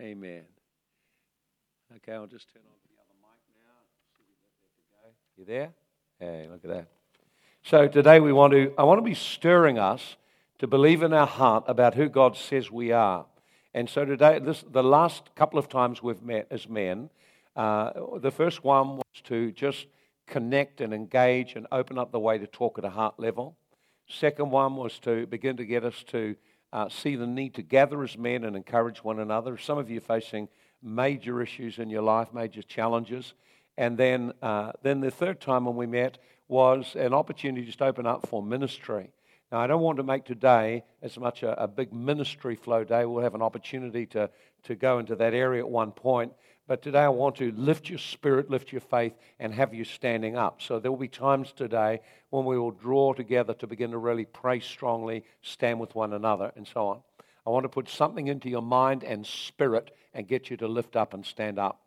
Amen. Okay, I'll just turn on the other mic now. You there? Hey, look at that. So today we want to, I want to be stirring us to believe in our heart about who God says we are. And so today, this, the last couple of times we've met as men, uh, the first one was to just connect and engage and open up the way to talk at a heart level. Second one was to begin to get us to uh, see the need to gather as men and encourage one another. Some of you are facing major issues in your life, major challenges. And then, uh, then the third time when we met was an opportunity just open up for ministry. Now, I don't want to make today as much a, a big ministry flow day. We'll have an opportunity to, to go into that area at one point. But today I want to lift your spirit, lift your faith, and have you standing up. So there will be times today when we will draw together to begin to really pray strongly, stand with one another, and so on. I want to put something into your mind and spirit and get you to lift up and stand up.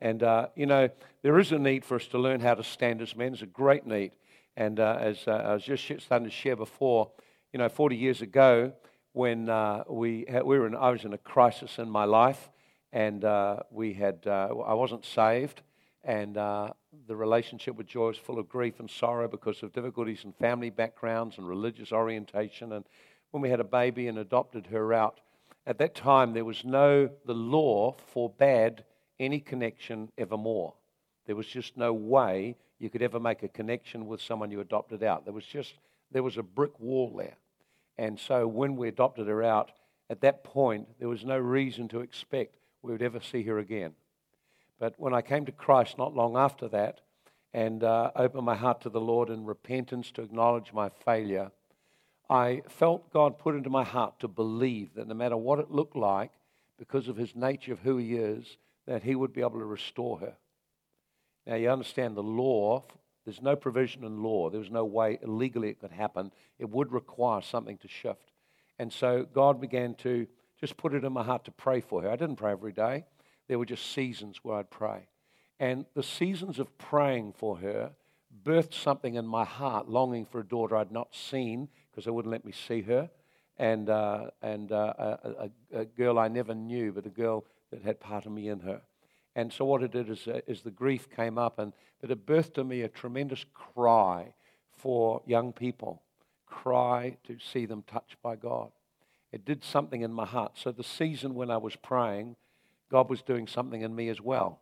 And, uh, you know, there is a need for us to learn how to stand as men. It's a great need. And uh, as uh, I was just starting to share before, you know, 40 years ago, when uh, we, had, we were in, I was in a crisis in my life, and uh, we had uh, I wasn't saved, and uh, the relationship with Joy was full of grief and sorrow because of difficulties in family backgrounds and religious orientation. And when we had a baby and adopted her out, at that time there was no the law forbade any connection evermore. There was just no way you could ever make a connection with someone you adopted out. There was just there was a brick wall there. And so when we adopted her out, at that point, there was no reason to expect we would ever see her again. But when I came to Christ not long after that and uh, opened my heart to the Lord in repentance to acknowledge my failure, I felt God put into my heart to believe that no matter what it looked like, because of his nature of who he is, that he would be able to restore her. Now, you understand the law, there's no provision in law. There was no way legally it could happen. It would require something to shift. And so God began to just put it in my heart to pray for her. I didn't pray every day, there were just seasons where I'd pray. And the seasons of praying for her birthed something in my heart, longing for a daughter I'd not seen because they wouldn't let me see her, and, uh, and uh, a, a, a, girl I never knew, but a girl that had part of me in her. And so what it did is, uh, is the grief came up, and but it birthed in me a tremendous cry for young people, cry to see them touched by God it did something in my heart. So the season when I was praying, God was doing something in me as well.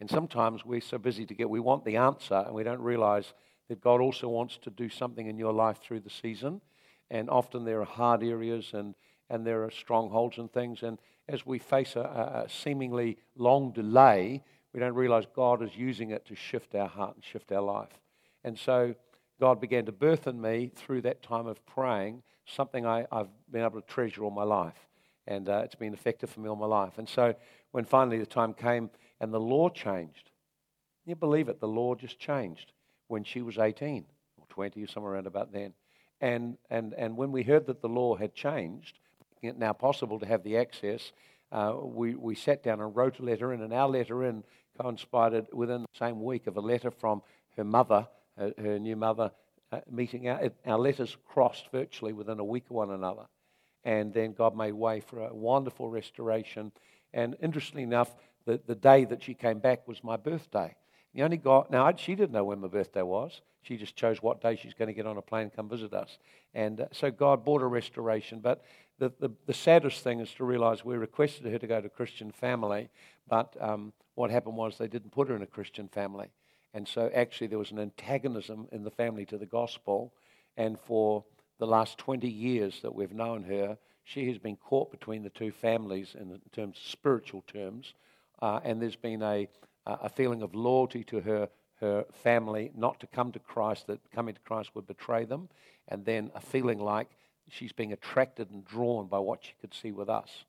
And sometimes we're so busy to get, we want the answer and we don't realize that God also wants to do something in your life through the season. And often there are hard areas and, and there are strongholds and things. And as we face a, a seemingly long delay, we don't realize God is using it to shift our heart and shift our life. And so God began to birth in me through that time of praying something I, have been able to treasure all my life. And uh, it's been effective for me all my life. And so when finally the time came and the law changed, you believe it, the law just changed when she was 18 or 20 or somewhere around about then. And, and, and when we heard that the law had changed, making it now possible to have the access, uh, we, we sat down and wrote a letter in, and our letter in coincided within the same week of a letter from her mother, her, her new mother, uh, meeting. Our, our letters crossed virtually within a week of one another. And then God made way for a wonderful restoration. And interestingly enough, the, the day that she came back was my birthday. The only God, now she didn't know when my birthday was. She just chose what day she's going to get on a plane and come visit us. And uh, so God brought a restoration. But the, the, the, saddest thing is to realize we requested her to go to a Christian family, but um, what happened was they didn't put her in a Christian family. And so actually there was an antagonism in the family to the gospel. And for the last 20 years that we've known her, she has been caught between the two families in terms of spiritual terms. Uh, and there's been a, a feeling of loyalty to her, her family, not to come to Christ, that coming to Christ would betray them. And then a feeling like she's being attracted and drawn by what she could see with us.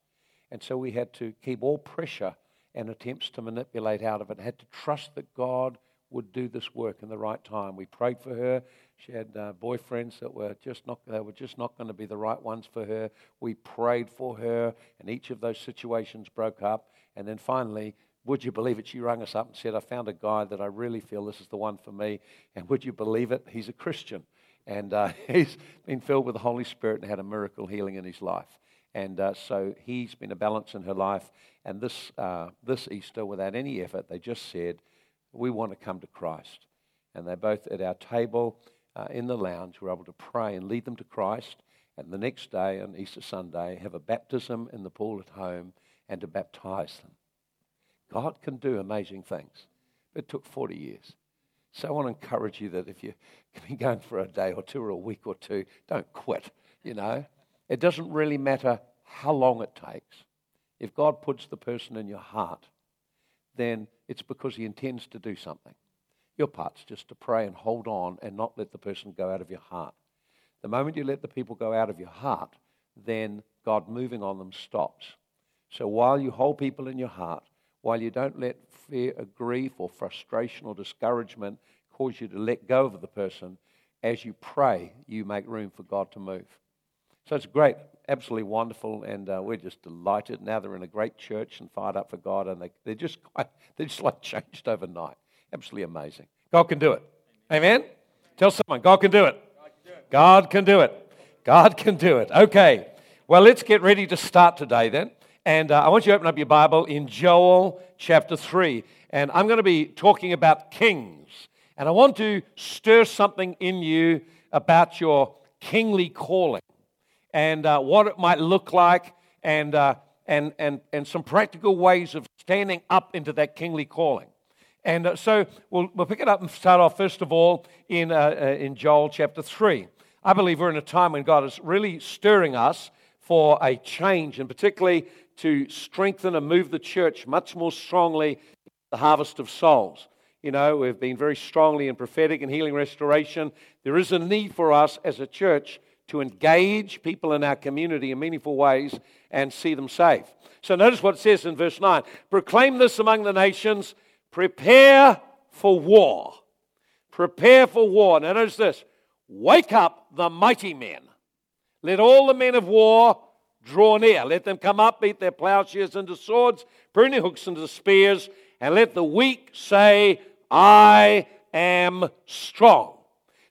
And so we had to keep all pressure and attempts to manipulate out of it. Had to trust that God would do this work in the right time. We prayed for her. She had uh, boyfriends that were just not they were just not going to be the right ones for her. We prayed for her, and each of those situations broke up. And then finally, would you believe it? She rang us up and said, "I found a guy that I really feel this is the one for me." And would you believe it? He's a Christian, and uh, he's been filled with the Holy Spirit and had a miracle healing in his life. And uh, so he's been a balance in her life. And this, uh, this Easter, without any effort, they just said, We want to come to Christ. And they're both at our table uh, in the lounge. We're able to pray and lead them to Christ. And the next day, on Easter Sunday, have a baptism in the pool at home and to baptize them. God can do amazing things. It took 40 years. So I want to encourage you that if you've been going for a day or two or a week or two, don't quit, you know. It doesn't really matter how long it takes. If God puts the person in your heart, then it's because he intends to do something. Your part's just to pray and hold on and not let the person go out of your heart. The moment you let the people go out of your heart, then God moving on them stops. So while you hold people in your heart, while you don't let fear or grief or frustration or discouragement cause you to let go of the person, as you pray, you make room for God to move. So it's great, absolutely wonderful, and uh, we're just delighted. Now they're in a great church and fired up for God, and they, they're just they're just like changed overnight. Absolutely amazing. God can do it. Amen. Tell someone, God can do it. God can do it. God can do it. Okay. Well, let's get ready to start today then. And uh, I want you to open up your Bible in Joel chapter 3. And I'm going to be talking about kings. And I want to stir something in you about your kingly calling and uh, what it might look like and, uh, and, and, and some practical ways of standing up into that kingly calling. And uh, so we'll, we'll pick it up and start off, first of all, in, uh, uh, in Joel chapter 3. I believe we're in a time when God is really stirring us for a change, and particularly to strengthen and move the church much more strongly the harvest of souls. You know, we've been very strongly in prophetic and healing restoration. There is a need for us as a church to engage people in our community in meaningful ways and see them saved. So notice what it says in verse 9 Proclaim this among the nations, prepare for war. Prepare for war. Now notice this wake up the mighty men. Let all the men of war draw near. Let them come up, beat their plowshares into swords, pruning hooks into spears, and let the weak say, I am strong.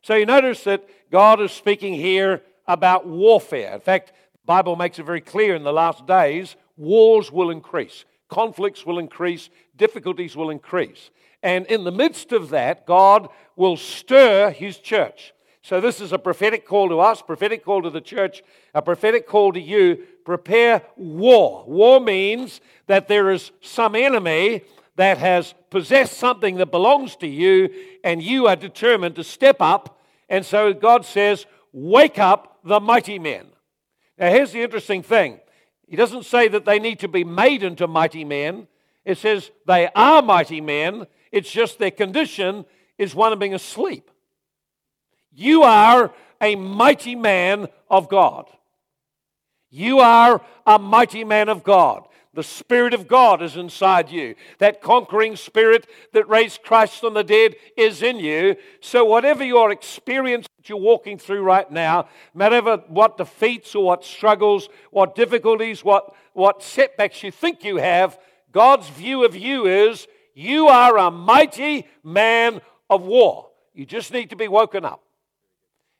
So you notice that God is speaking here about warfare. In fact, the Bible makes it very clear in the last days, wars will increase, conflicts will increase, difficulties will increase. And in the midst of that, God will stir his church. So, this is a prophetic call to us, prophetic call to the church, a prophetic call to you. Prepare war. War means that there is some enemy that has possessed something that belongs to you, and you are determined to step up. And so, God says, Wake up the mighty men. Now, here's the interesting thing He doesn't say that they need to be made into mighty men, it says they are mighty men. It's just their condition is one of being asleep. You are a mighty man of God. You are a mighty man of God. The Spirit of God is inside you. That conquering Spirit that raised Christ from the dead is in you. So, whatever your experience that you're walking through right now, whatever what defeats or what struggles, what difficulties, what, what setbacks you think you have, God's view of you is you are a mighty man of war. You just need to be woken up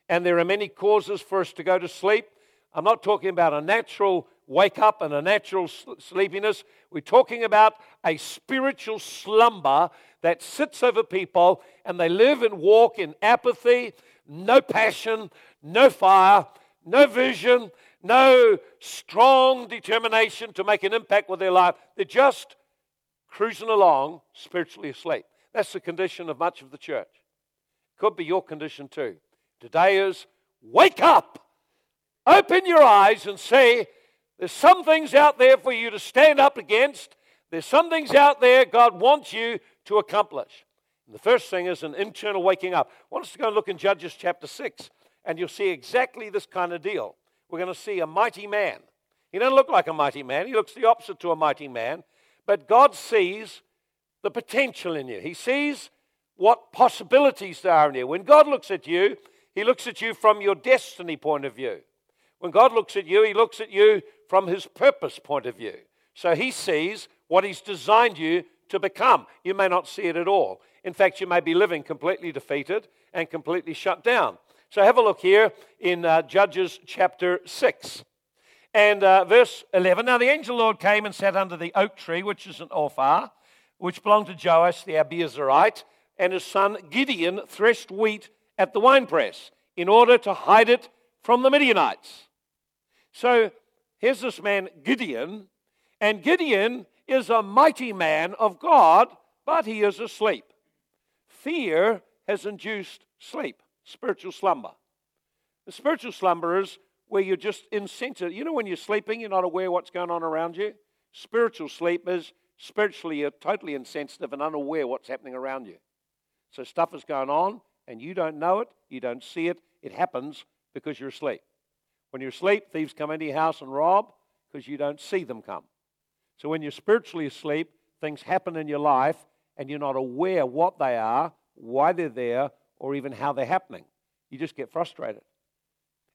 and there are many causes for us to go to sleep. I'm not talking about a natural wake up and a natural sleepiness. We're talking about a spiritual slumber that sits over people and they live and walk in apathy, no passion, no fire, no vision, no strong determination to make an impact with their life. They're just cruising along spiritually asleep. That's the condition of much of the church. Could be your condition too. Today is wake up. Open your eyes and say, there's some things out there for you to stand up against. There's some things out there God wants you to accomplish. And the first thing is an internal waking up. I want us to go and look in Judges chapter 6, and you'll see exactly this kind of deal. We're going to see a mighty man. He doesn't look like a mighty man, he looks the opposite to a mighty man. But God sees the potential in you, He sees what possibilities there are in you. When God looks at you, he looks at you from your destiny point of view. When God looks at you, He looks at you from His purpose point of view. So He sees what He's designed you to become. You may not see it at all. In fact, you may be living completely defeated and completely shut down. So have a look here in uh, Judges chapter 6. And uh, verse 11 Now the angel Lord came and sat under the oak tree, which is an Ophrah, which belonged to Joash the Abiezrite, and his son Gideon threshed wheat at the winepress in order to hide it from the Midianites. So here's this man, Gideon, and Gideon is a mighty man of God, but he is asleep. Fear has induced sleep, spiritual slumber. The spiritual slumber is where you're just insensitive. You know, when you're sleeping, you're not aware what's going on around you? Spiritual sleep is spiritually you're totally insensitive and unaware what's happening around you. So stuff is going on and you don't know it, you don't see it. It happens because you're asleep. When you're asleep, thieves come into your house and rob because you don't see them come. So when you're spiritually asleep, things happen in your life and you're not aware what they are, why they're there, or even how they're happening. You just get frustrated.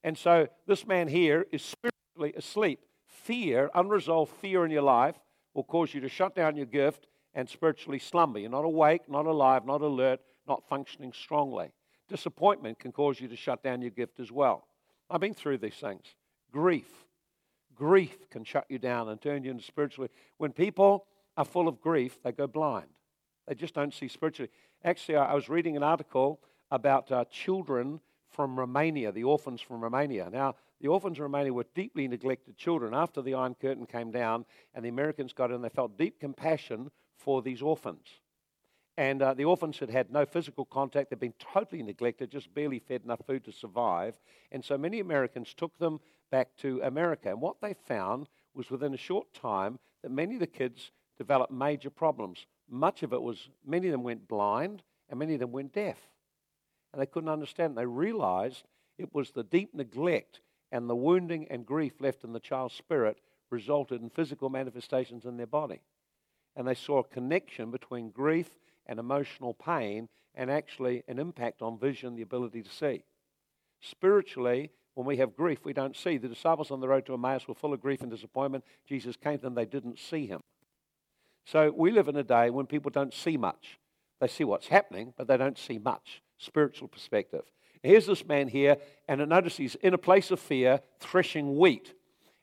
And so this man here is spiritually asleep. Fear, unresolved fear in your life, will cause you to shut down your gift and spiritually slumber. You're not awake, not alive, not alert, not functioning strongly. Disappointment can cause you to shut down your gift as well. I've been through these things. Grief. Grief can shut you down and turn you into spiritually. When people are full of grief, they go blind. They just don't see spiritually. Actually, I was reading an article about uh, children from Romania, the orphans from Romania. Now, the orphans in Romania were deeply neglected children. After the Iron Curtain came down and the Americans got in, they felt deep compassion for these orphans. And uh, the orphans had had no physical contact. They'd been totally neglected, just barely fed enough food to survive. And so many Americans took them back to America. And what they found was within a short time that many of the kids developed major problems. Much of it was, many of them went blind and many of them went deaf and they couldn't understand. They realized it was the deep neglect and the wounding and grief left in the child's spirit resulted in physical manifestations in their body. And they saw a connection between grief and emotional pain and actually an impact on vision, the ability to see. Spiritually, when we have grief, we don't see. The disciples on the road to Emmaus were full of grief and disappointment. Jesus came to them, they didn't see him. So we live in a day when people don't see much. They see what's happening, but they don't see much spiritual perspective. Here's this man here, and notice he's in a place of fear, threshing wheat.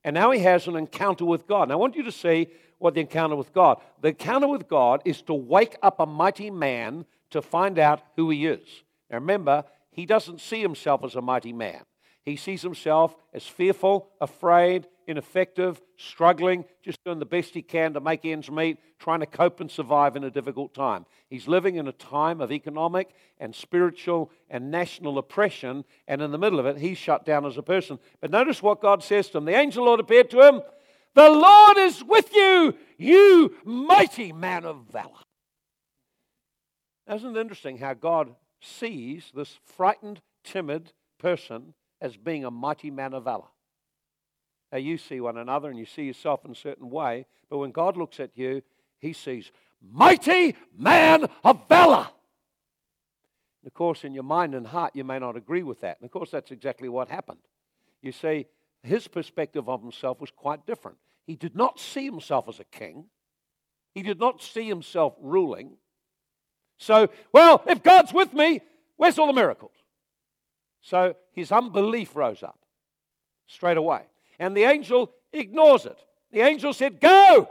And now he has an encounter with God. Now I want you to see what the encounter with God. The encounter with God is to wake up a mighty man to find out who he is. Now remember, he doesn't see himself as a mighty man. He sees himself as fearful, afraid, ineffective, struggling, just doing the best he can to make ends meet, trying to cope and survive in a difficult time. He's living in a time of economic and spiritual and national oppression, and in the middle of it, he's shut down as a person. But notice what God says to him. The angel Lord appeared to him. The Lord is with you, you mighty man of valor. Isn't it interesting how God sees this frightened, timid person as being a mighty man of valor. Now, you see one another and you see yourself in a certain way, but when God looks at you, he sees mighty man of valor. And of course, in your mind and heart, you may not agree with that. And of course, that's exactly what happened. You see, his perspective of himself was quite different. He did not see himself as a king, he did not see himself ruling. So, well, if God's with me, where's all the miracles? So his unbelief rose up straight away. And the angel ignores it. The angel said, Go!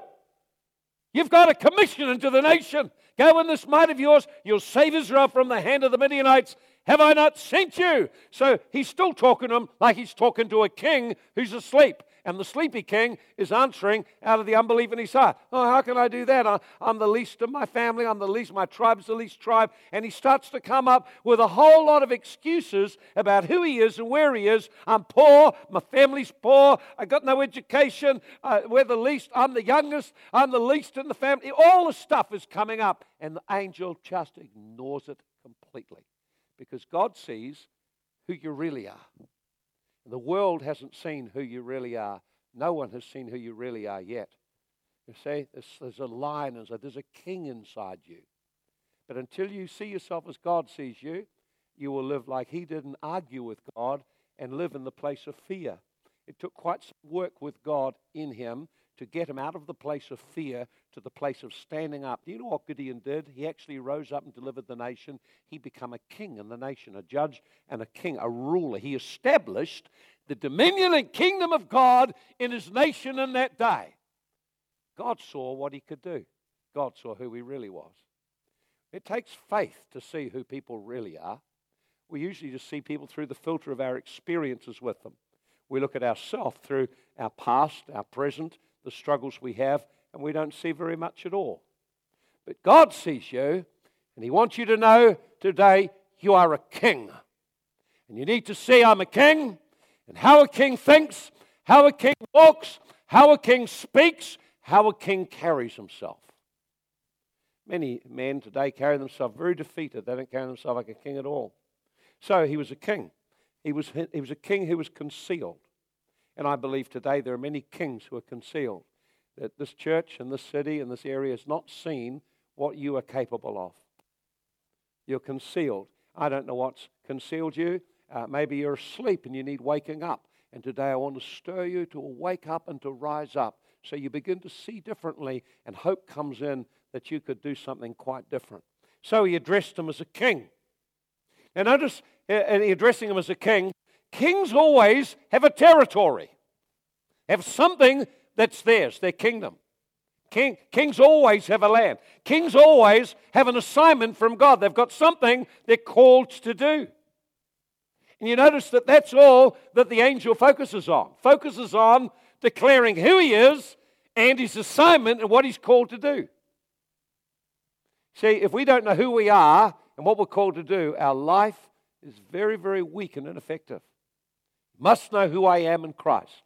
You've got a commission into the nation. Go in this might of yours. You'll save Israel from the hand of the Midianites. Have I not sent you? So he's still talking to him like he's talking to a king who's asleep. And the sleepy king is answering out of the unbelief in his heart. Oh, how can I do that? I'm the least of my family. I'm the least. My tribe's the least tribe. And he starts to come up with a whole lot of excuses about who he is and where he is. I'm poor. My family's poor. I got no education. Uh, we're the least. I'm the youngest. I'm the least in the family. All the stuff is coming up. And the angel just ignores it completely because God sees who you really are. The world hasn't seen who you really are. No one has seen who you really are yet. You see, there's, there's a lion, inside, there's a king inside you. But until you see yourself as God sees you, you will live like he did and argue with God and live in the place of fear. It took quite some work with God in him to get him out of the place of fear to the place of standing up. Do you know what Gideon did? He actually rose up and delivered the nation. He became a king in the nation, a judge and a king, a ruler. He established the dominion and kingdom of God in his nation in that day. God saw what he could do, God saw who he really was. It takes faith to see who people really are. We usually just see people through the filter of our experiences with them. We look at ourselves through our past, our present, the struggles we have, and we don't see very much at all. But God sees you, and He wants you to know today you are a king. And you need to see I'm a king, and how a king thinks, how a king walks, how a king speaks, how a king carries himself. Many men today carry themselves very defeated. They don't carry themselves like a king at all. So he was a king. He was, he was a king who was concealed. And I believe today there are many kings who are concealed. That this church and this city and this area has not seen what you are capable of. You're concealed. I don't know what's concealed you. Uh, maybe you're asleep and you need waking up. And today I want to stir you to wake up and to rise up so you begin to see differently and hope comes in that you could do something quite different. So he addressed him as a king. And notice, and addressing him as a king, kings always have a territory, have something that's theirs, their kingdom. King, kings always have a land. Kings always have an assignment from God. They've got something they're called to do. And you notice that that's all that the angel focuses on. Focuses on declaring who he is and his assignment and what he's called to do. See, if we don't know who we are and what we're called to do, our life is very, very weak and ineffective. Must know who I am in Christ.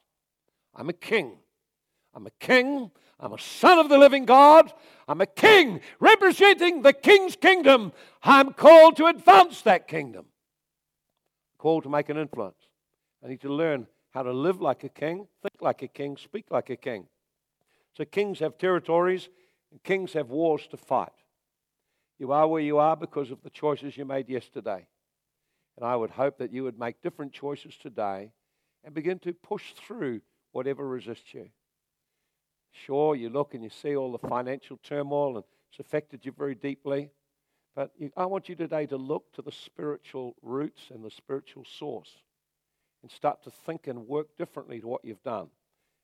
I'm a king. I'm a king. I'm a son of the living God. I'm a king representing the king's kingdom. I'm called to advance that kingdom. called to make an influence. I need to learn how to live like a king, think like a king, speak like a king. So kings have territories and kings have wars to fight. You are where you are because of the choices you made yesterday. And I would hope that you would make different choices today and begin to push through whatever resists you. Sure, you look and you see all the financial turmoil and it's affected you very deeply. But I want you today to look to the spiritual roots and the spiritual source and start to think and work differently to what you've done.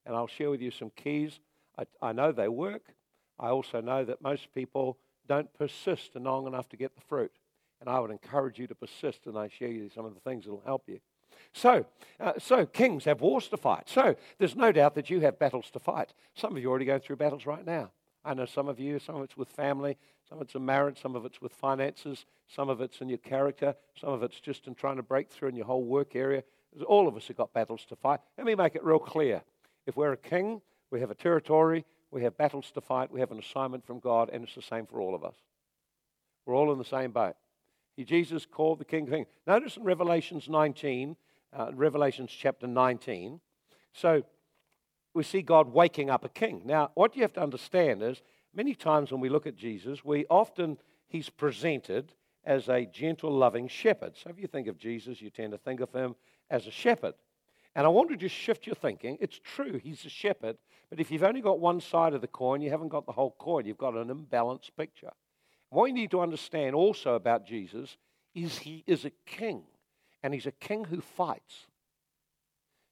And I'll share with you some keys. I, I know they work. I also know that most people don't persist long enough to get the fruit. And I would encourage you to persist, and I share you some of the things that will help you. So, uh, so kings have wars to fight. So there's no doubt that you have battles to fight. Some of you are already going through battles right now. I know some of you, some of it's with family, some of it's in marriage, some of it's with finances, some of it's in your character, some of it's just in trying to break through in your whole work area. All of us have got battles to fight. Let me make it real clear. If we're a king, we have a territory, we have battles to fight. We have an assignment from God, and it's the same for all of us. We're all in the same boat. Jesus called the King King. Notice in Revelations 19, uh, Revelations chapter 19. So we see God waking up a king. Now, what you have to understand is many times when we look at Jesus, we often, he's presented as a gentle, loving shepherd. So if you think of Jesus, you tend to think of him as a shepherd. And I want to just shift your thinking. It's true, he's a shepherd, but if you've only got one side of the coin, you haven't got the whole coin. You've got an imbalanced picture. What you need to understand also about Jesus is he is a king, and he's a king who fights.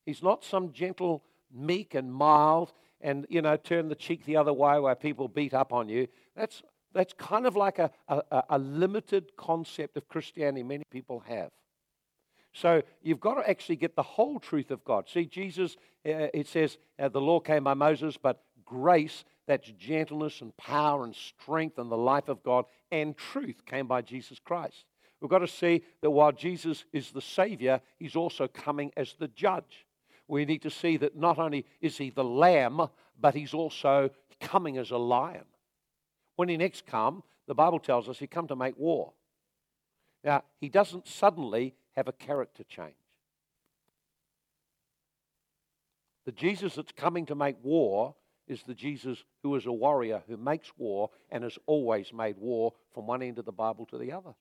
He's not some gentle, meek, and mild, and you know, turn the cheek the other way where people beat up on you. That's that's kind of like a, a, a limited concept of Christianity many people have. So you've got to actually get the whole truth of God. See, Jesus, uh, it says, uh, the law came by Moses, but grace, that's gentleness and power and strength and the life of God, and truth came by Jesus Christ. We've got to see that while Jesus is the Savior, He's also coming as the judge. We need to see that not only is He the Lamb, but He's also coming as a lion. When He next come, the Bible tells us He come to make war. Now, He doesn't suddenly have a character change. The Jesus that's coming to make war is the Jesus who is a warrior who makes war and has always made war from one end of the Bible to the other.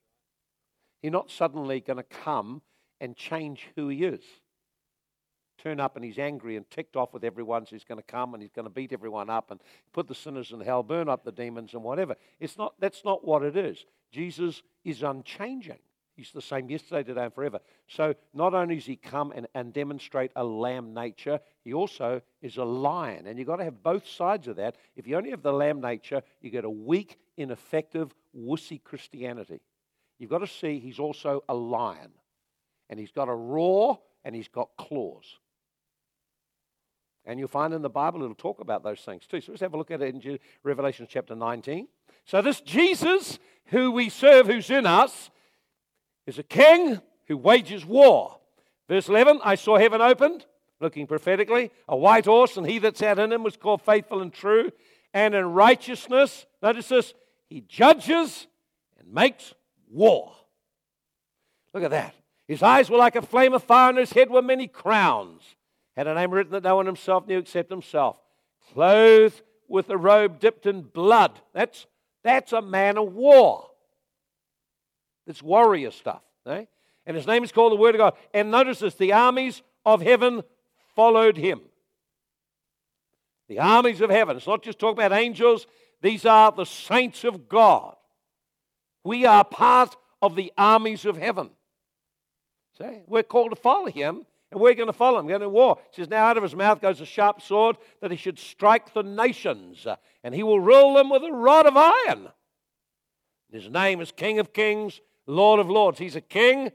He's not suddenly going to come and change who he is. turn up and he's angry and ticked off with everyone, so he's going to come and he's going to beat everyone up and put the sinners in hell, burn up the demons and whatever. It's not, that's not what it is. Jesus is unchanging. He's the same yesterday, today, and forever. So not only does he come and, and demonstrate a lamb nature, he also is a lion. And you've got to have both sides of that. If you only have the lamb nature, you get a weak, ineffective, wussy Christianity. You've got to see he's also a lion. And he's got a roar and he's got claws. And you'll find in the Bible it'll talk about those things too. So let's have a look at it in Revelation chapter 19. So, this Jesus who we serve, who's in us, is a king who wages war. Verse 11 I saw heaven opened, looking prophetically, a white horse, and he that sat in him was called faithful and true. And in righteousness, notice this, he judges and makes war. Look at that. His eyes were like a flame of fire, and his head were many crowns had a name written that no one himself knew except himself, clothed with a robe dipped in blood. That's, that's a man of war. It's warrior stuff. Eh? And his name is called the Word of God. And notice this the armies of heaven followed him. The armies of heaven. It's not just talking about angels, these are the saints of God. We are part of the armies of heaven. See, we're called to follow him and we're going to follow him, going to war. Says, Now out of his mouth goes a sharp sword that he should strike the nations, and he will rule them with a rod of iron. His name is King of Kings, Lord of Lords. He's a king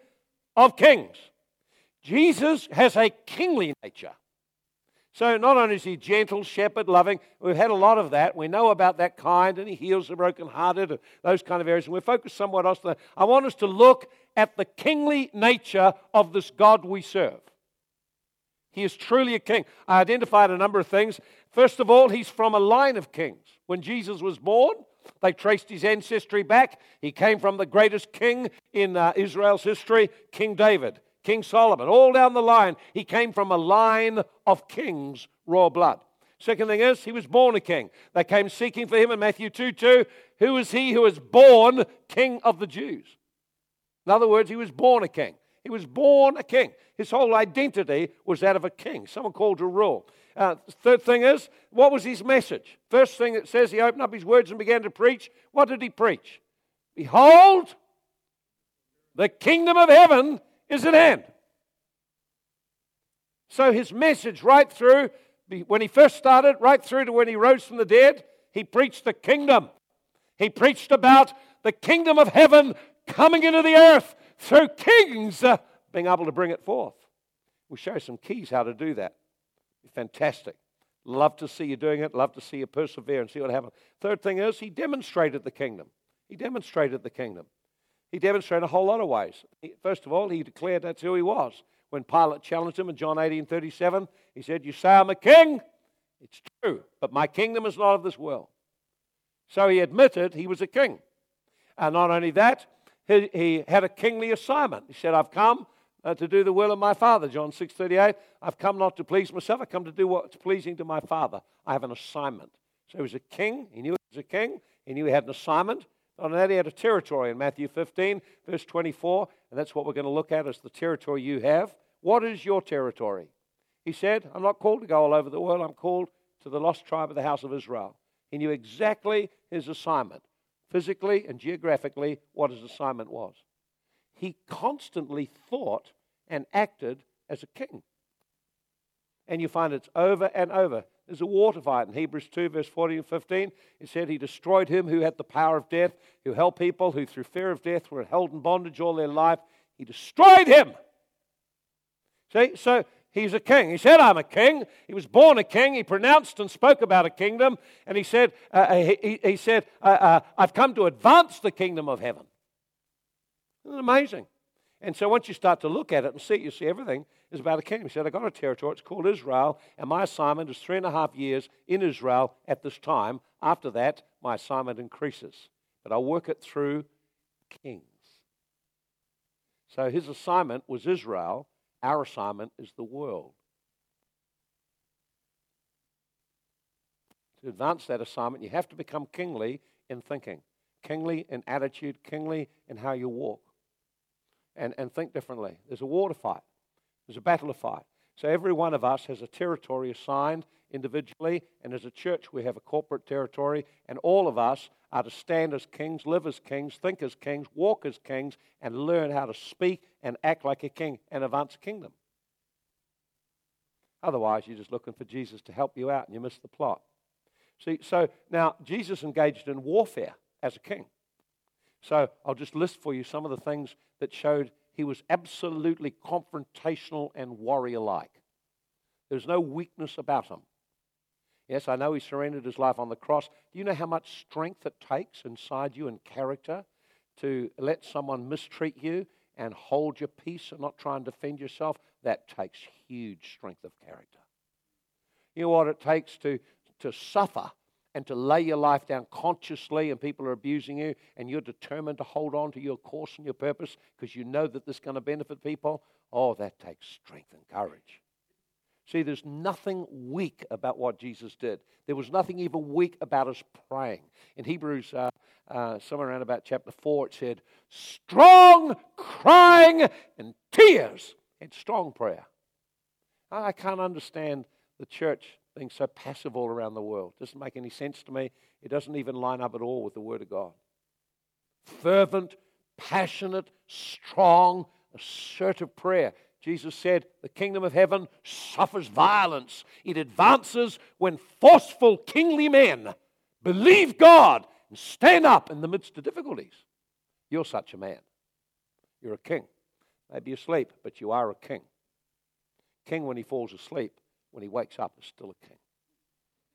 of kings. Jesus has a kingly nature. So not only is he gentle, shepherd, loving, we've had a lot of that. We know about that kind, and he heals the brokenhearted, and those kind of areas. And we're focused somewhat else. I want us to look at the kingly nature of this God we serve. He is truly a king. I identified a number of things. First of all, he's from a line of kings. When Jesus was born, they traced his ancestry back. He came from the greatest king in uh, Israel's history, King David, King Solomon. All down the line, he came from a line of kings, royal blood. Second thing is, he was born a king. They came seeking for him in Matthew 2 2. Who is he who is born king of the Jews? In other words, he was born a king. He was born a king. His whole identity was that of a king, someone called to rule. Uh, third thing is, what was his message? First thing it says, he opened up his words and began to preach. What did he preach? Behold, the kingdom of heaven is at hand. So his message, right through when he first started, right through to when he rose from the dead, he preached the kingdom. He preached about the kingdom of heaven coming into the earth through kings uh, being able to bring it forth. We'll show some keys how to do that. Fantastic. Love to see you doing it. Love to see you persevere and see what happens. Third thing is, he demonstrated the kingdom. He demonstrated the kingdom. He demonstrated a whole lot of ways. First of all, he declared that's who he was. When Pilate challenged him in John 18 37, he said, You say I'm a king? It's true, but my kingdom is not of this world. So he admitted he was a king. And not only that, he, he had a kingly assignment. He said, I've come uh, to do the will of my Father. John 6 38. I've come not to please myself, I've come to do what's pleasing to my Father. I have an assignment. So he was a king. He knew he was a king. He knew he had an assignment. On that, he had a territory in Matthew 15, verse 24, and that's what we're going to look at as the territory you have. What is your territory? He said, I'm not called to go all over the world, I'm called to the lost tribe of the house of Israel. He knew exactly his assignment physically and geographically what his assignment was. He constantly thought and acted as a king. And you find it's over and over. There's a water fight in Hebrews 2, verse 14 and 15. It said, He destroyed him who had the power of death, who held people who through fear of death were held in bondage all their life. He destroyed him. See, so He's a king. He said, I'm a king. He was born a king. He pronounced and spoke about a kingdom. And he said, uh, uh he, he, said uh, uh, I've come to advance the kingdom of heaven. Amazing? And so once you start to look at it and see it, you see everything is about a kingdom. He said, I've got a territory. It's called Israel. And my assignment is three and a half years in Israel at this time. After that, my assignment increases. But I'll work it through kings. So his assignment was Israel our assignment is the world. To advance that assignment, you have to become kingly in thinking, kingly in attitude, kingly in how you walk, and, and think differently. There's a war to fight, there's a battle to fight. So every one of us has a territory assigned individually, and as a church, we have a corporate territory, and all of us are to stand as kings, live as kings, think as kings, walk as kings, and learn how to speak and act like a king and advance a kingdom. Otherwise, you're just looking for Jesus to help you out and you miss the plot. See, so now Jesus engaged in warfare as a king. So I'll just list for you some of the things that showed he was absolutely confrontational and warrior like. There's no weakness about him. Yes, I know he surrendered his life on the cross. Do you know how much strength it takes inside you and character to let someone mistreat you and hold your peace and not try and defend yourself? That takes huge strength of character. You know what it takes to, to suffer and to lay your life down consciously and people are abusing you and you're determined to hold on to your course and your purpose because you know that this is going to benefit people? Oh, that takes strength and courage. See, there's nothing weak about what Jesus did. There was nothing even weak about us praying. In Hebrews, uh, uh, somewhere around about chapter 4, it said, strong crying and tears. It's strong prayer. I can't understand the church being so passive all around the world. It doesn't make any sense to me. It doesn't even line up at all with the Word of God. Fervent, passionate, strong, assertive prayer. Jesus said, The kingdom of heaven suffers violence. It advances when forceful, kingly men believe God and stand up in the midst of difficulties. You're such a man. You're a king. Maybe asleep, but you are a king. King, when he falls asleep, when he wakes up, is still a king.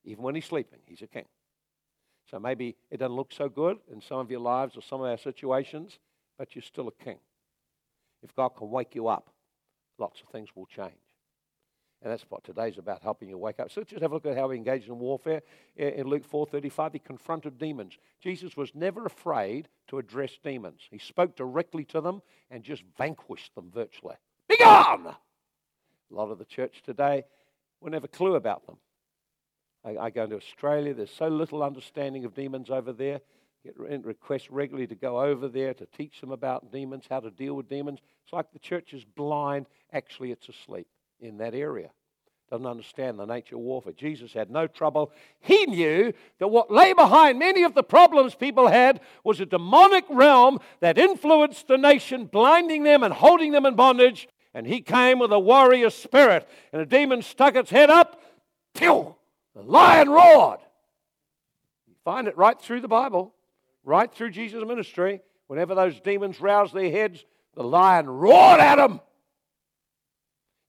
Even when he's sleeping, he's a king. So maybe it doesn't look so good in some of your lives or some of our situations, but you're still a king. If God can wake you up, lots of things will change. And that's what today's about, helping you wake up. So just have a look at how he engaged in warfare. In Luke 4.35, he confronted demons. Jesus was never afraid to address demons. He spoke directly to them and just vanquished them virtually. Be gone! A lot of the church today will never clue about them. I, I go to Australia, there's so little understanding of demons over there get requests regularly to go over there to teach them about demons, how to deal with demons. It's like the church is blind. Actually, it's asleep in that area. Doesn't understand the nature of warfare. Jesus had no trouble. He knew that what lay behind many of the problems people had was a demonic realm that influenced the nation, blinding them and holding them in bondage. And he came with a warrior spirit, and a demon stuck its head up. Pew! The lion roared. You find it right through the Bible right through Jesus' ministry, whenever those demons roused their heads, the lion roared at them.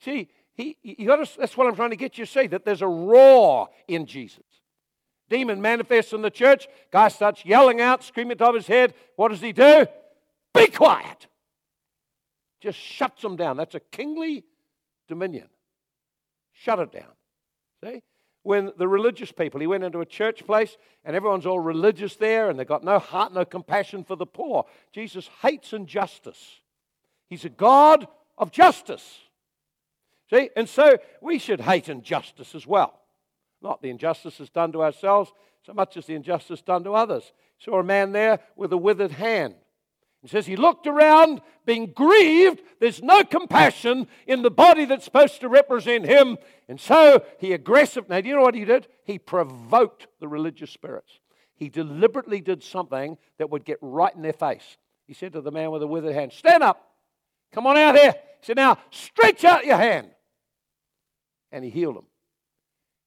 See, he, you got to, that's what I'm trying to get you to see, that there's a roar in Jesus. Demon manifests in the church, guy starts yelling out, screaming the top of his head. What does he do? Be quiet. Just shuts them down. That's a kingly dominion. Shut it down. See? when the religious people, he went into a church place and everyone's all religious there and they've got no heart, no compassion for the poor. Jesus hates injustice. He's a God of justice. See, and so we should hate injustice as well. Not the injustice is done to ourselves so much as the injustice done to others. Saw a man there with a withered hand. He says he looked around, being grieved. There's no compassion in the body that's supposed to represent him. And so he aggressive. Now, do you know what he did? He provoked the religious spirits. He deliberately did something that would get right in their face. He said to the man with the withered hand, Stand up. Come on out here. He said, Now stretch out your hand. And he healed him.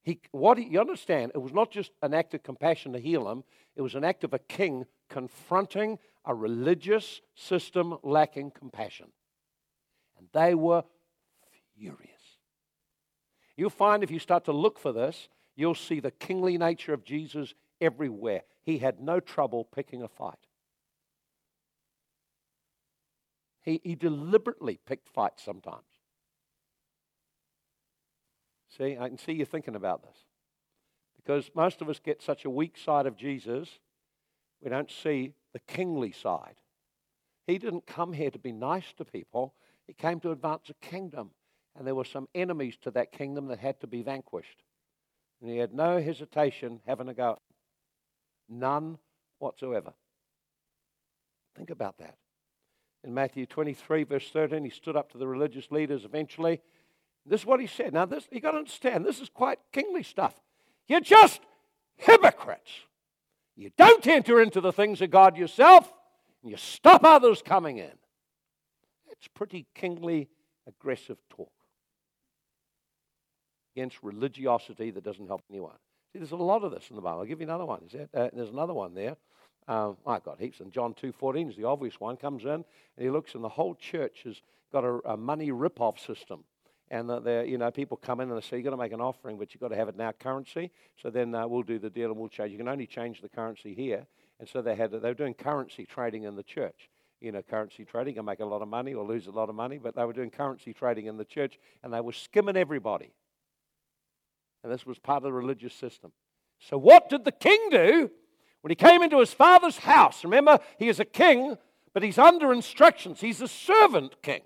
He, what he, you understand, it was not just an act of compassion to heal him, it was an act of a king confronting a religious system lacking compassion. And they were furious. You'll find if you start to look for this, you'll see the kingly nature of Jesus everywhere. He had no trouble picking a fight. He, he deliberately picked fights sometimes. See, I can see you thinking about this. Because most of us get such a weak side of Jesus, we don't see the kingly side. He didn't come here to be nice to people, he came to advance a kingdom. And there were some enemies to that kingdom that had to be vanquished. And he had no hesitation having a go. None whatsoever. Think about that. In Matthew 23, verse 13, he stood up to the religious leaders eventually This is what he said. Now, this you got to understand, this is quite kingly stuff. You're just hypocrites. You don't enter into the things of God yourself, and you stop others coming in. It's pretty kingly, aggressive talk against religiosity that doesn't help anyone. See, there's a lot of this in the Bible. I'll give you another one. Uh, there's another one there. Um, I've got heaps. And John 2.14 is the obvious one. Comes in and he looks and the whole church has got a, a money rip-off system. And the, you know, people come in and they say, you've got to make an offering, but you've got to have it now currency. So then uh, we'll do the deal and we'll change. You can only change the currency here. And so they had, they were doing currency trading in the church. You know, currency trading can make a lot of money or lose a lot of money, but they were doing currency trading in the church and they were skimming everybody. And this was part of the religious system. So, what did the king do when he came into his father's house? Remember, he is a king, but he's under instructions. He's a servant king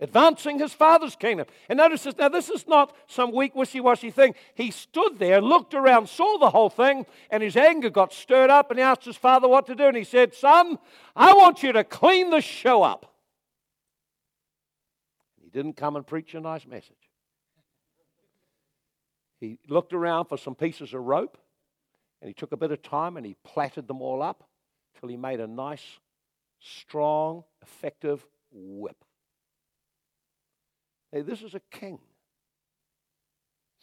advancing his father's kingdom. And notice this now, this is not some weak, wishy washy thing. He stood there, looked around, saw the whole thing, and his anger got stirred up, and he asked his father what to do. And he said, Son, I want you to clean the show up. He didn't come and preach a nice message. He looked around for some pieces of rope, and he took a bit of time and he plaited them all up till he made a nice, strong, effective whip. This is a king.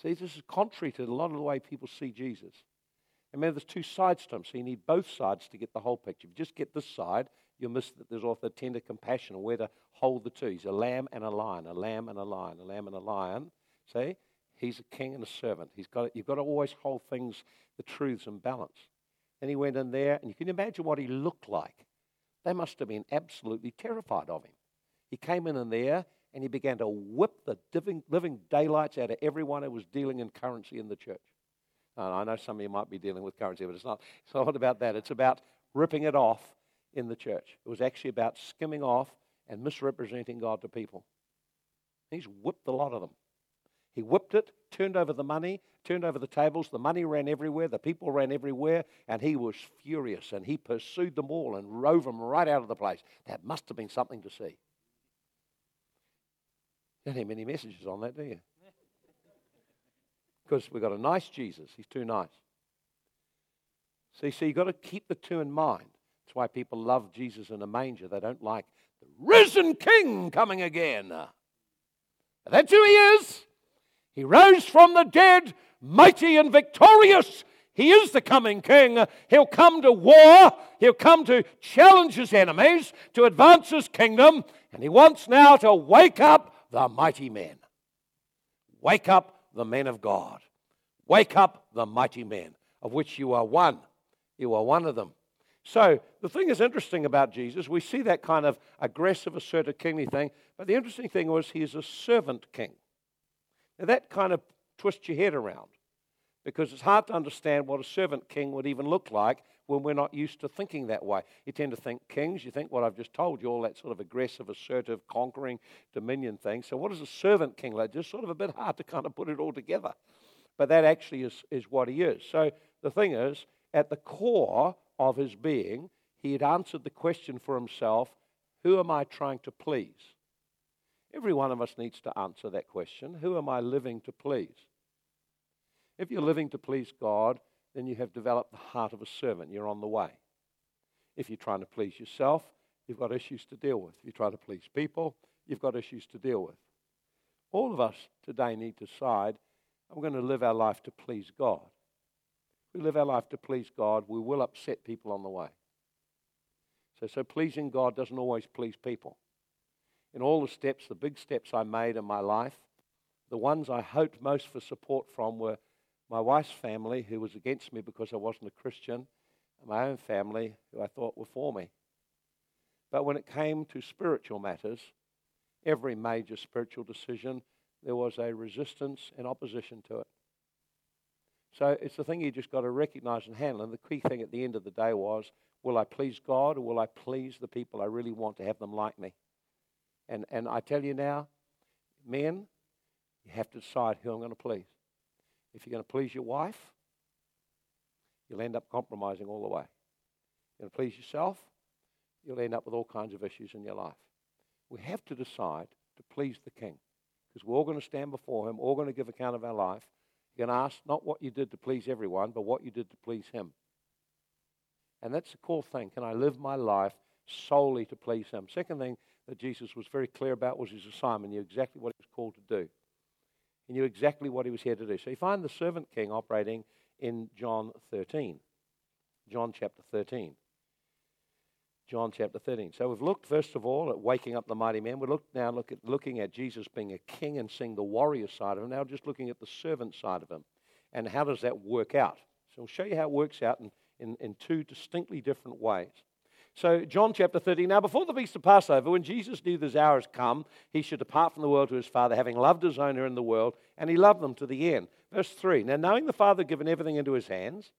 See, this is contrary to a lot of the way people see Jesus. And remember, there's two sides to him, so you need both sides to get the whole picture. If you just get this side, you'll miss that there's also tender compassion and where to hold the two. He's a lamb and a lion, a lamb and a lion, a lamb and a lion. See? He's a king and a servant. He's got, you've got to always hold things, the truths in balance. Then he went in there, and you can imagine what he looked like. They must have been absolutely terrified of him. He came in, in there, and he began to whip the living, living daylights out of everyone who was dealing in currency in the church. And I know some of you might be dealing with currency, but it's not, it's not about that. It's about ripping it off in the church. It was actually about skimming off and misrepresenting God to people. He's whipped a lot of them. He whipped it, turned over the money, turned over the tables. The money ran everywhere, the people ran everywhere, and he was furious. And he pursued them all and drove them right out of the place. That must have been something to see. You don't have many messages on that, do you? Because we've got a nice Jesus. He's too nice. See, so you've got to keep the two in mind. That's why people love Jesus in a manger. They don't like the risen king coming again. That's who he is. He rose from the dead, mighty and victorious. He is the coming king. He'll come to war. He'll come to challenge his enemies, to advance his kingdom. And he wants now to wake up the mighty men. Wake up the men of God. Wake up the mighty men, of which you are one. You are one of them. So the thing is interesting about Jesus, we see that kind of aggressive, assertive, kingly thing, but the interesting thing was he is a servant king. Now that kind of twists your head around because it's hard to understand what a servant king would even look like when we're not used to thinking that way. You tend to think kings, you think what I've just told you, all that sort of aggressive, assertive, conquering dominion thing. So, what is a servant king like? Just sort of a bit hard to kind of put it all together. But that actually is, is what he is. So, the thing is, at the core of his being, he had answered the question for himself who am I trying to please? Every one of us needs to answer that question who am I living to please? If you're living to please God, then you have developed the heart of a servant. You're on the way. If you're trying to please yourself, you've got issues to deal with. If you're trying to please people, you've got issues to deal with. All of us today need to decide I'm going to live our life to please God. If we live our life to please God, we will upset people on the way. So, so pleasing God doesn't always please people. In all the steps, the big steps I made in my life, the ones I hoped most for support from were my wife's family, who was against me because I wasn't a Christian, and my own family, who I thought were for me. But when it came to spiritual matters, every major spiritual decision, there was a resistance and opposition to it. So it's the thing you just got to recognize and handle. And the key thing at the end of the day was will I please God or will I please the people I really want to have them like me? And, and I tell you now, men, you have to decide who I'm going to please. If you're going to please your wife, you'll end up compromising all the way. If you're going to please yourself, you'll end up with all kinds of issues in your life. We have to decide to please the king. Because we're all going to stand before him, all going to give account of our life. You're going to ask not what you did to please everyone, but what you did to please him. And that's the cool thing. Can I live my life solely to please him? Second thing that Jesus was very clear about was his assignment. He knew exactly what he was called to do. He knew exactly what he was here to do. So you find the servant king operating in John 13. John chapter 13. John chapter 13. So we've looked, first of all, at waking up the mighty man. We look now look at, looking at Jesus being a king and seeing the warrior side of him. Now just looking at the servant side of him. And how does that work out? So we'll show you how it works out in, in, in two distinctly different ways. So, John chapter 13. Now, before the feast of Passover, when Jesus knew this hour has come, he should depart from the world to his Father, having loved his own in the world, and he loved them to the end. Verse 3. Now, knowing the Father had given everything into his hands,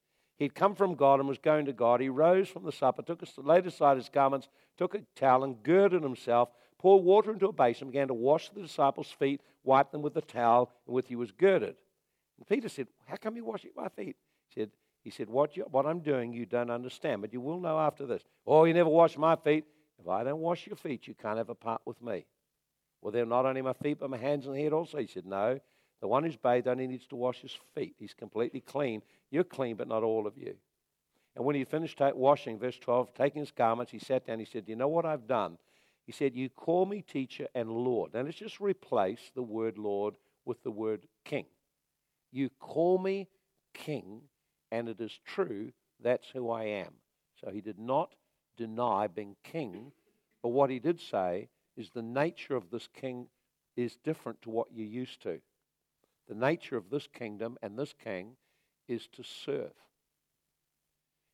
He'd come from God and was going to God. He rose from the supper, took a, laid aside his garments, took a towel, and girded himself, poured water into a basin, began to wash the disciples' feet, wiped them with the towel and with he was girded. And Peter said, How come you wash my feet? He said, he said what, you, what I'm doing you don't understand, but you will know after this. Oh, you never wash my feet. If I don't wash your feet, you can't have a part with me. Well, they're not only my feet, but my hands and head also. He said, No, the one who's bathed only needs to wash his feet. He's completely clean. You're clean, but not all of you. And when he finished washing, verse 12, taking his garments, he sat down. He said, You know what I've done? He said, You call me teacher and Lord. Now let's just replace the word Lord with the word king. You call me king, and it is true, that's who I am. So he did not deny being king, but what he did say is the nature of this king is different to what you're used to. The nature of this kingdom and this king is to serve.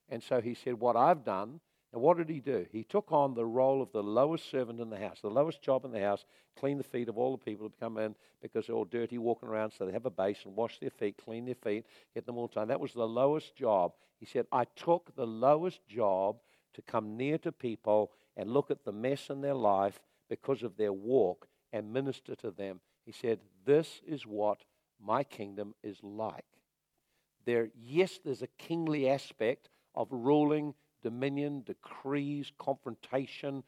And so he said, What I've done, and what did he do? He took on the role of the lowest servant in the house, the lowest job in the house, clean the feet of all the people who come in because they're all dirty walking around, so they have a basin, wash their feet, clean their feet, get them all done. That was the lowest job. He said, I took the lowest job to come near to people and look at the mess in their life because of their walk and minister to them. He said, This is what my kingdom is like. There, yes, there's a kingly aspect of ruling, dominion, decrees, confrontation,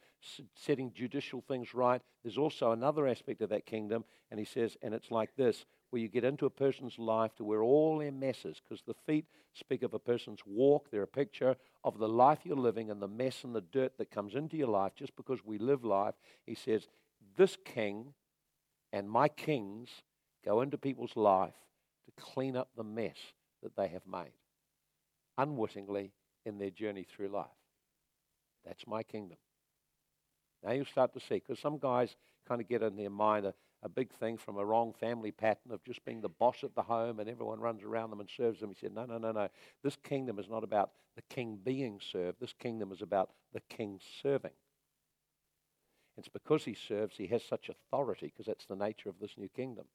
setting judicial things right. There's also another aspect of that kingdom, and he says, and it's like this where you get into a person's life to where all their messes, because the feet speak of a person's walk, they're a picture of the life you're living and the mess and the dirt that comes into your life just because we live life. He says, This king and my kings go into people's life to clean up the mess that they have made unwittingly in their journey through life. That's my kingdom. Now you start to see, because some guys kind of get in their mind a, a big thing from a wrong family pattern of just being the boss at the home and everyone runs around them and serves them. He said, No, no, no, no. This kingdom is not about the king being served. This kingdom is about the king serving. It's because he serves, he has such authority, because that's the nature of this new kingdom.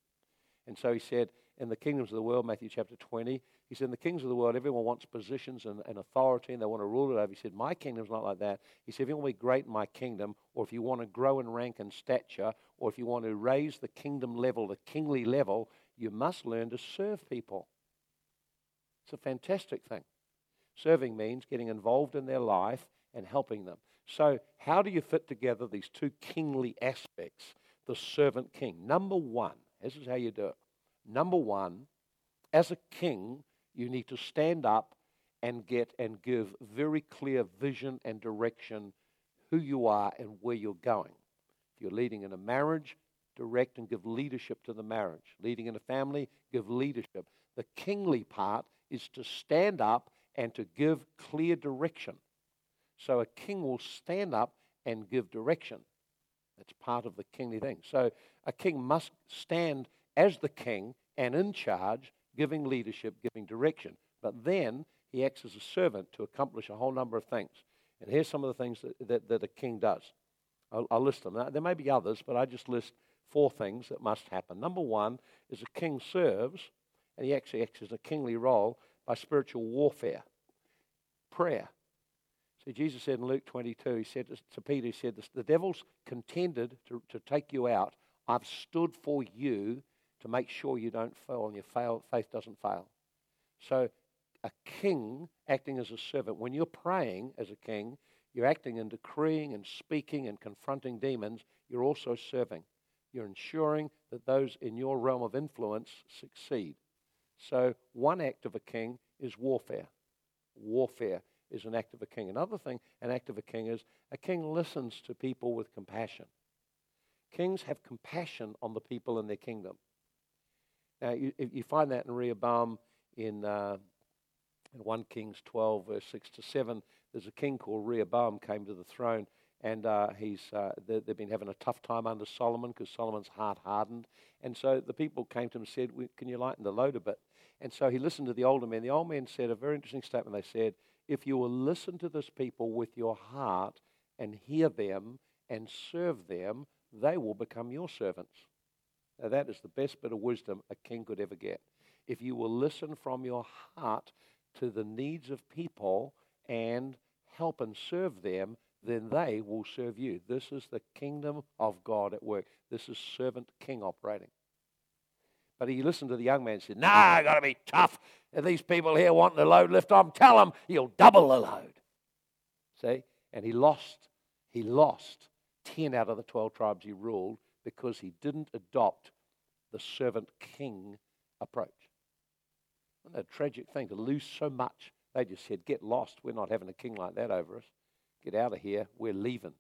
And so he said, in the kingdoms of the world, Matthew chapter 20, he said, in the kingdoms of the world, everyone wants positions and, and authority and they want to rule it over. He said, my kingdom's not like that. He said, if you want to be great in my kingdom, or if you want to grow in rank and stature, or if you want to raise the kingdom level, the kingly level, you must learn to serve people. It's a fantastic thing. Serving means getting involved in their life and helping them. So, how do you fit together these two kingly aspects? The servant king. Number one, this is how you do it. Number one, as a king, you need to stand up and get and give very clear vision and direction who you are and where you're going. If you're leading in a marriage, direct and give leadership to the marriage. Leading in a family, give leadership. The kingly part is to stand up and to give clear direction. So a king will stand up and give direction. That's part of the kingly thing. So a king must stand as the king and in charge, giving leadership, giving direction. But then he acts as a servant to accomplish a whole number of things. And here's some of the things that, that, that a king does. I'll, I'll list them. Now, there may be others, but I just list four things that must happen. Number one is a king serves, and he actually acts as a kingly role by spiritual warfare, prayer. See, Jesus said in Luke 22, he said to Peter, he said, The devil's contended to, to take you out. I've stood for you to make sure you don't fail and your fail, faith doesn't fail. So, a king acting as a servant, when you're praying as a king, you're acting and decreeing and speaking and confronting demons, you're also serving. you're ensuring that those in your realm of influence succeed. So, one act of a king is warfare. Warfare is an act of a king. Another thing, an act of a king is a king listens to people with compassion. Kings have compassion on the people in their kingdom. Now, you, you find that in Rehoboam in, uh, in 1 Kings 12, verse 6 to 7. There's a king called Rehoboam came to the throne, and uh, he's, uh, they, have been having a tough time under Solomon because Solomon's heart hardened. And so the people came to him and said, Can you lighten the load a bit? And so he listened to the older men. The old men said a very interesting statement. They said, If you will listen to this people with your heart and hear them and serve them, they will become your servants. Now, that is the best bit of wisdom a king could ever get. If you will listen from your heart to the needs of people and help and serve them, then they will serve you. This is the kingdom of God at work. This is servant king operating. But he listened to the young man and said, Nah, I got to be tough. If these people here want the load lift on, tell them you'll double the load. See? And he lost, he lost 10 out of the 12 tribes he ruled because he didn't adopt the servant king approach. What a tragic thing to lose so much. They just said, Get lost. We're not having a king like that over us. Get out of here. We're leaving.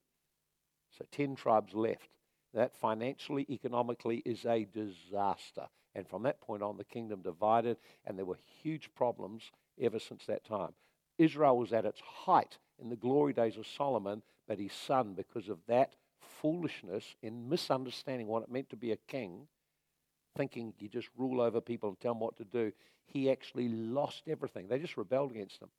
So 10 tribes left. That financially, economically is a disaster. And from that point on, the kingdom divided, and there were huge problems ever since that time. Israel was at its height in the glory days of Solomon, but his son, because of that foolishness in misunderstanding what it meant to be a king, thinking you just rule over people and tell them what to do, he actually lost everything. They just rebelled against him.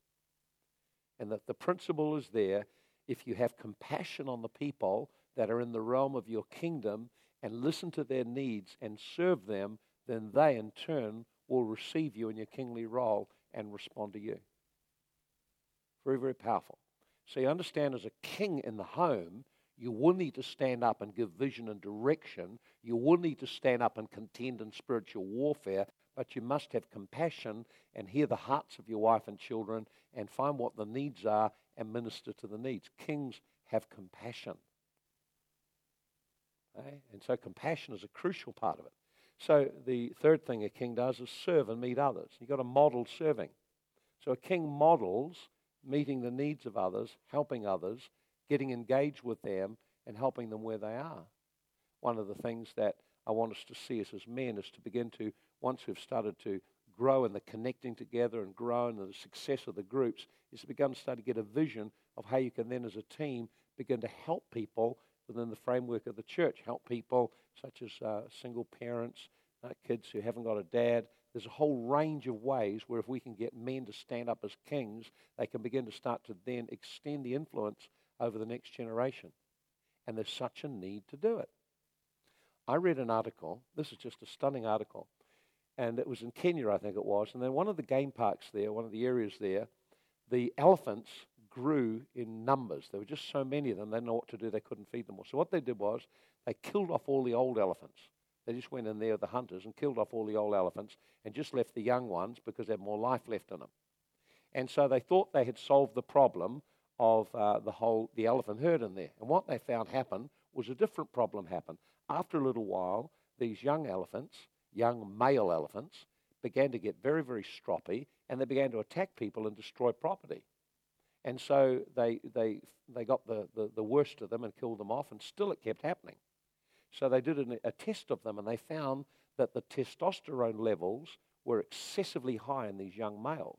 And that the principle is there if you have compassion on the people that are in the realm of your kingdom and listen to their needs and serve them, then they in turn will receive you in your kingly role and respond to you. Very, very powerful. So you understand as a king in the home, you will need to stand up and give vision and direction. You will need to stand up and contend in spiritual warfare, but you must have compassion and hear the hearts of your wife and children and find what the needs are and minister to the needs. Kings have compassion. Okay? And so compassion is a crucial part of it. So the third thing a king does is serve and meet others. You've got to model serving. So a king models meeting the needs of others, helping others, getting engaged with them, and helping them where they are. One of the things that I want us to see as men is to begin to, once we've started to grow in the connecting together and grow in the success of the groups, is to begin to start to get a vision of how you can then, as a team, begin to help people within the framework of the church, help people such as uh, single parents, uh, kids who haven't got a dad. There's a whole range of ways where if we can get men to stand up as kings, they can begin to start to then extend the influence over the next generation. And there's such a need to do it. I read an article, this is just a stunning article, and it was in Kenya, I think it was. And then one of the game parks there, one of the areas there, the elephants grew in numbers. There were just so many of them, they didn't know what to do, they couldn't feed them all. So what they did was they killed off all the old elephants. They just went in there, the hunters, and killed off all the old elephants and just left the young ones because they had more life left in them. And so they thought they had solved the problem of uh, the whole the elephant herd in there. And what they found happen was a different problem happened. After a little while, these young elephants, young male elephants, began to get very, very stroppy and they began to attack people and destroy property. And so they, they, they got the, the, the worst of them and killed them off, and still it kept happening. So they did an, a test of them and they found that the testosterone levels were excessively high in these young males.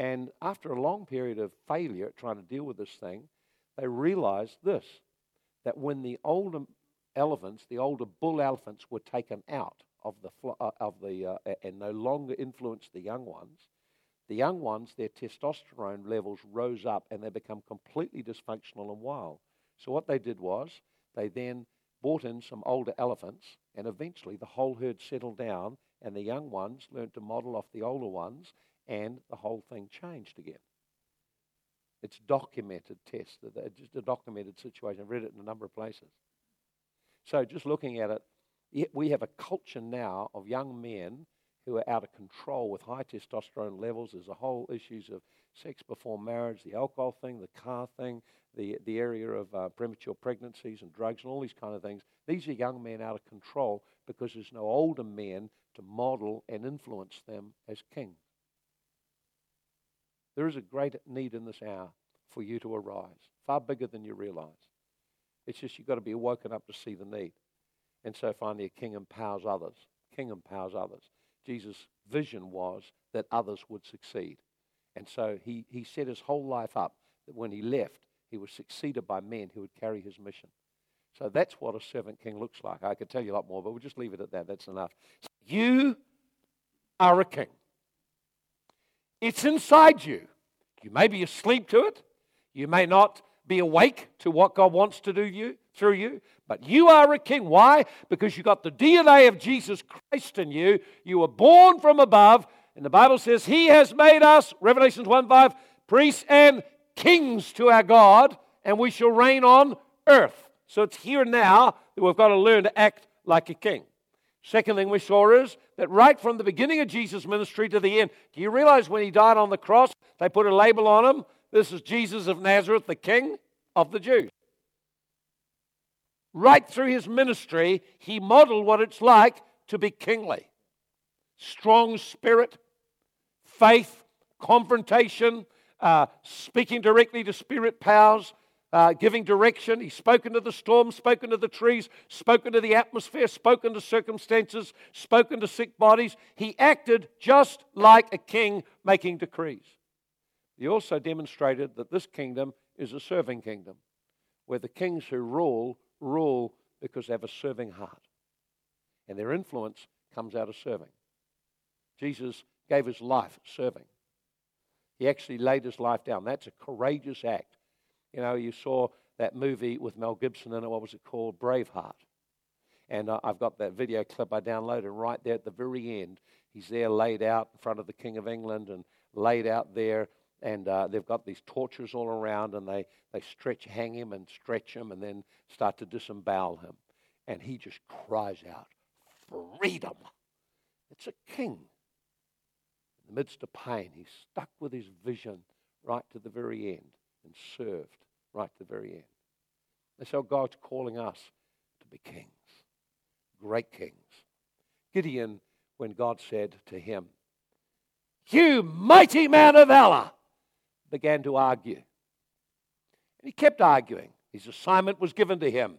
And after a long period of failure trying to deal with this thing, they realized this that when the older elephants, the older bull elephants, were taken out of the, uh, of the uh, and no longer influenced the young ones, the young ones, their testosterone levels rose up and they become completely dysfunctional and wild. So what they did was they then brought in some older elephants, and eventually the whole herd settled down, and the young ones learned to model off the older ones, and the whole thing changed again. It's documented test, just a documented situation. I've read it in a number of places. So just looking at it, we have a culture now of young men who are out of control with high testosterone levels. There's a whole issues of sex before marriage, the alcohol thing, the car thing, the, the area of uh, premature pregnancies and drugs and all these kind of things. These are young men out of control because there's no older men to model and influence them as kings. There is a great need in this hour for you to arise, far bigger than you realize. It's just you've got to be woken up to see the need. And so finally, a king empowers others. King empowers others. Jesus' vision was that others would succeed. And so he, he set his whole life up that when he left, he was succeeded by men who would carry his mission. So that's what a servant king looks like. I could tell you a lot more, but we'll just leave it at that. That's enough. You are a king. It's inside you. You may be asleep to it. You may not be awake to what God wants to do you through you, but you are a king. Why? Because you got the DNA of Jesus Christ in you. You were born from above, and the Bible says He has made us, Revelations 1 5, priests and kings to our God, and we shall reign on earth. So it's here now that we've got to learn to act like a king. Second thing we saw is that right from the beginning of Jesus' ministry to the end, do you realize when he died on the cross, they put a label on him? This is Jesus of Nazareth, the King of the Jews. Right through his ministry, he modeled what it's like to be kingly strong spirit, faith, confrontation, uh, speaking directly to spirit powers, uh, giving direction. He's spoken to the storm, spoken to the trees, spoken to the atmosphere, spoken to circumstances, spoken to sick bodies. He acted just like a king making decrees. He also demonstrated that this kingdom is a serving kingdom, where the kings who rule, rule because they have a serving heart. And their influence comes out of serving. Jesus gave his life serving. He actually laid his life down. That's a courageous act. You know, you saw that movie with Mel Gibson in it. What was it called? Braveheart. And uh, I've got that video clip I downloaded. Right there at the very end, he's there laid out in front of the King of England and laid out there. And uh, they've got these tortures all around, and they, they stretch, hang him, and stretch him, and then start to disembowel him. And he just cries out, Freedom! It's a king. In the midst of pain, he's stuck with his vision right to the very end and served right to the very end. That's how God's calling us to be kings, great kings. Gideon, when God said to him, You mighty man of valor, began to argue. And he kept arguing. His assignment was given to him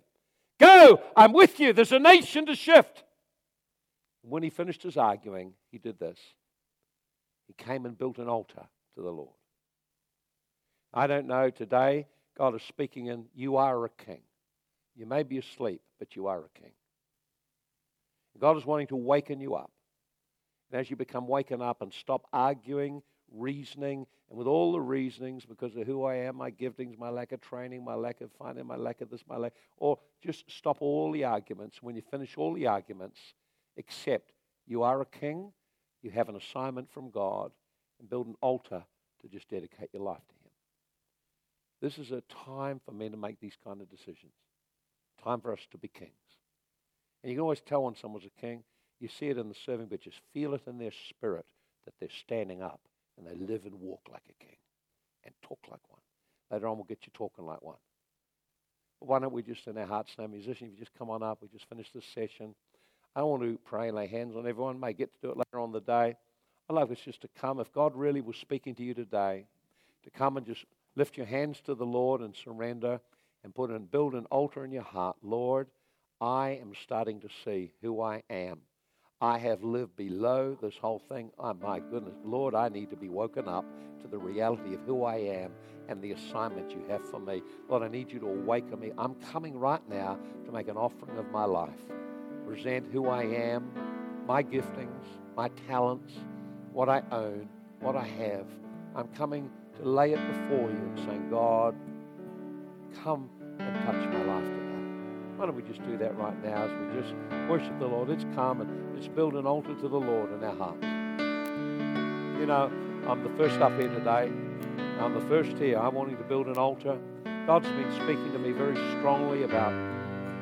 Go, I'm with you. There's a nation to shift. And when he finished his arguing, he did this. He came and built an altar to the Lord. I don't know today, God is speaking in, you are a king. You may be asleep, but you are a king. God is wanting to waken you up. And as you become waken up and stop arguing, reasoning, and with all the reasonings because of who I am, my giftings, my lack of training, my lack of finding, my lack of this, my lack, or just stop all the arguments. When you finish all the arguments, accept you are a king, you have an assignment from God, and build an altar to just dedicate your life to. This is a time for men to make these kind of decisions. Time for us to be kings. And you can always tell when someone's a king. You see it in the serving, but just feel it in their spirit that they're standing up and they live and walk like a king and talk like one. Later on, we'll get you talking like one. But why don't we just, in our hearts now, musician, if you just come on up, we just finished this session. I want to pray and lay hands on everyone. May get to do it later on the day. I'd like us just to come. If God really was speaking to you today, to come and just lift your hands to the Lord and surrender and put and build an altar in your heart. Lord, I am starting to see who I am. I have lived below this whole thing. Oh, my goodness. Lord, I need to be woken up to the reality of who I am and the assignment you have for me. Lord, I need you to awaken me. I'm coming right now to make an offering of my life. Present who I am, my giftings, my talents, what I own, what I have. I'm coming to lay it before you and saying, God, come and touch my life today. Why don't we just do that right now as we just worship the Lord? Let's come and let's build an altar to the Lord in our hearts. You know, I'm the first up here today. I'm the first here. I'm wanting to build an altar. God's been speaking to me very strongly about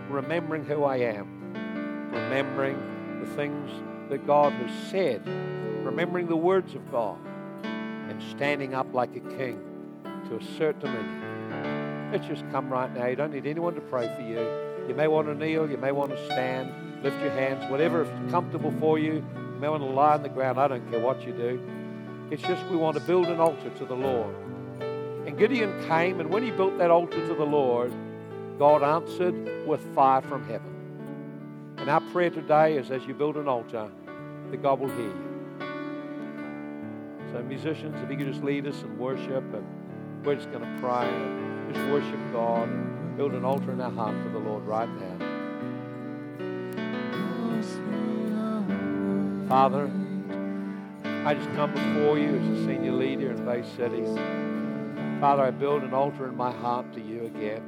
remembering who I am, remembering the things that God has said, remembering the words of God, and standing up like a king to assert dominion. Let's just come right now. You don't need anyone to pray for you. You may want to kneel, you may want to stand, lift your hands, whatever is comfortable for you. You may want to lie on the ground. I don't care what you do. It's just we want to build an altar to the Lord. And Gideon came, and when he built that altar to the Lord, God answered with fire from heaven. And our prayer today is as you build an altar, that God will hear you. Musicians, if you could just lead us in worship, and we're just going to pray and just worship God and build an altar in our heart for the Lord right now. Father, I just come before you as a senior leader in Bay City. Father, I build an altar in my heart to you again.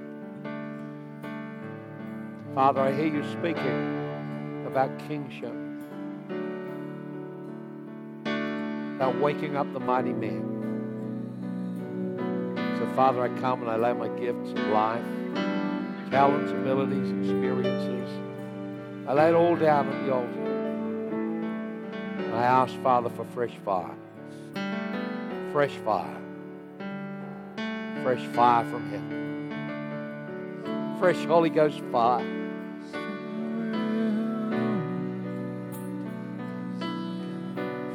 Father, I hear you speaking about kingship. About waking up the mighty man. So, Father, I come and I lay my gifts of life, talents, abilities, experiences. I lay it all down at the altar. And I ask, Father, for fresh fire. Fresh fire. Fresh fire from heaven. Fresh Holy Ghost fire.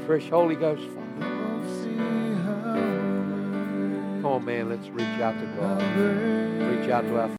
Fresh Holy Ghost fire. Come on, man, let's reach out to God. Reach out to our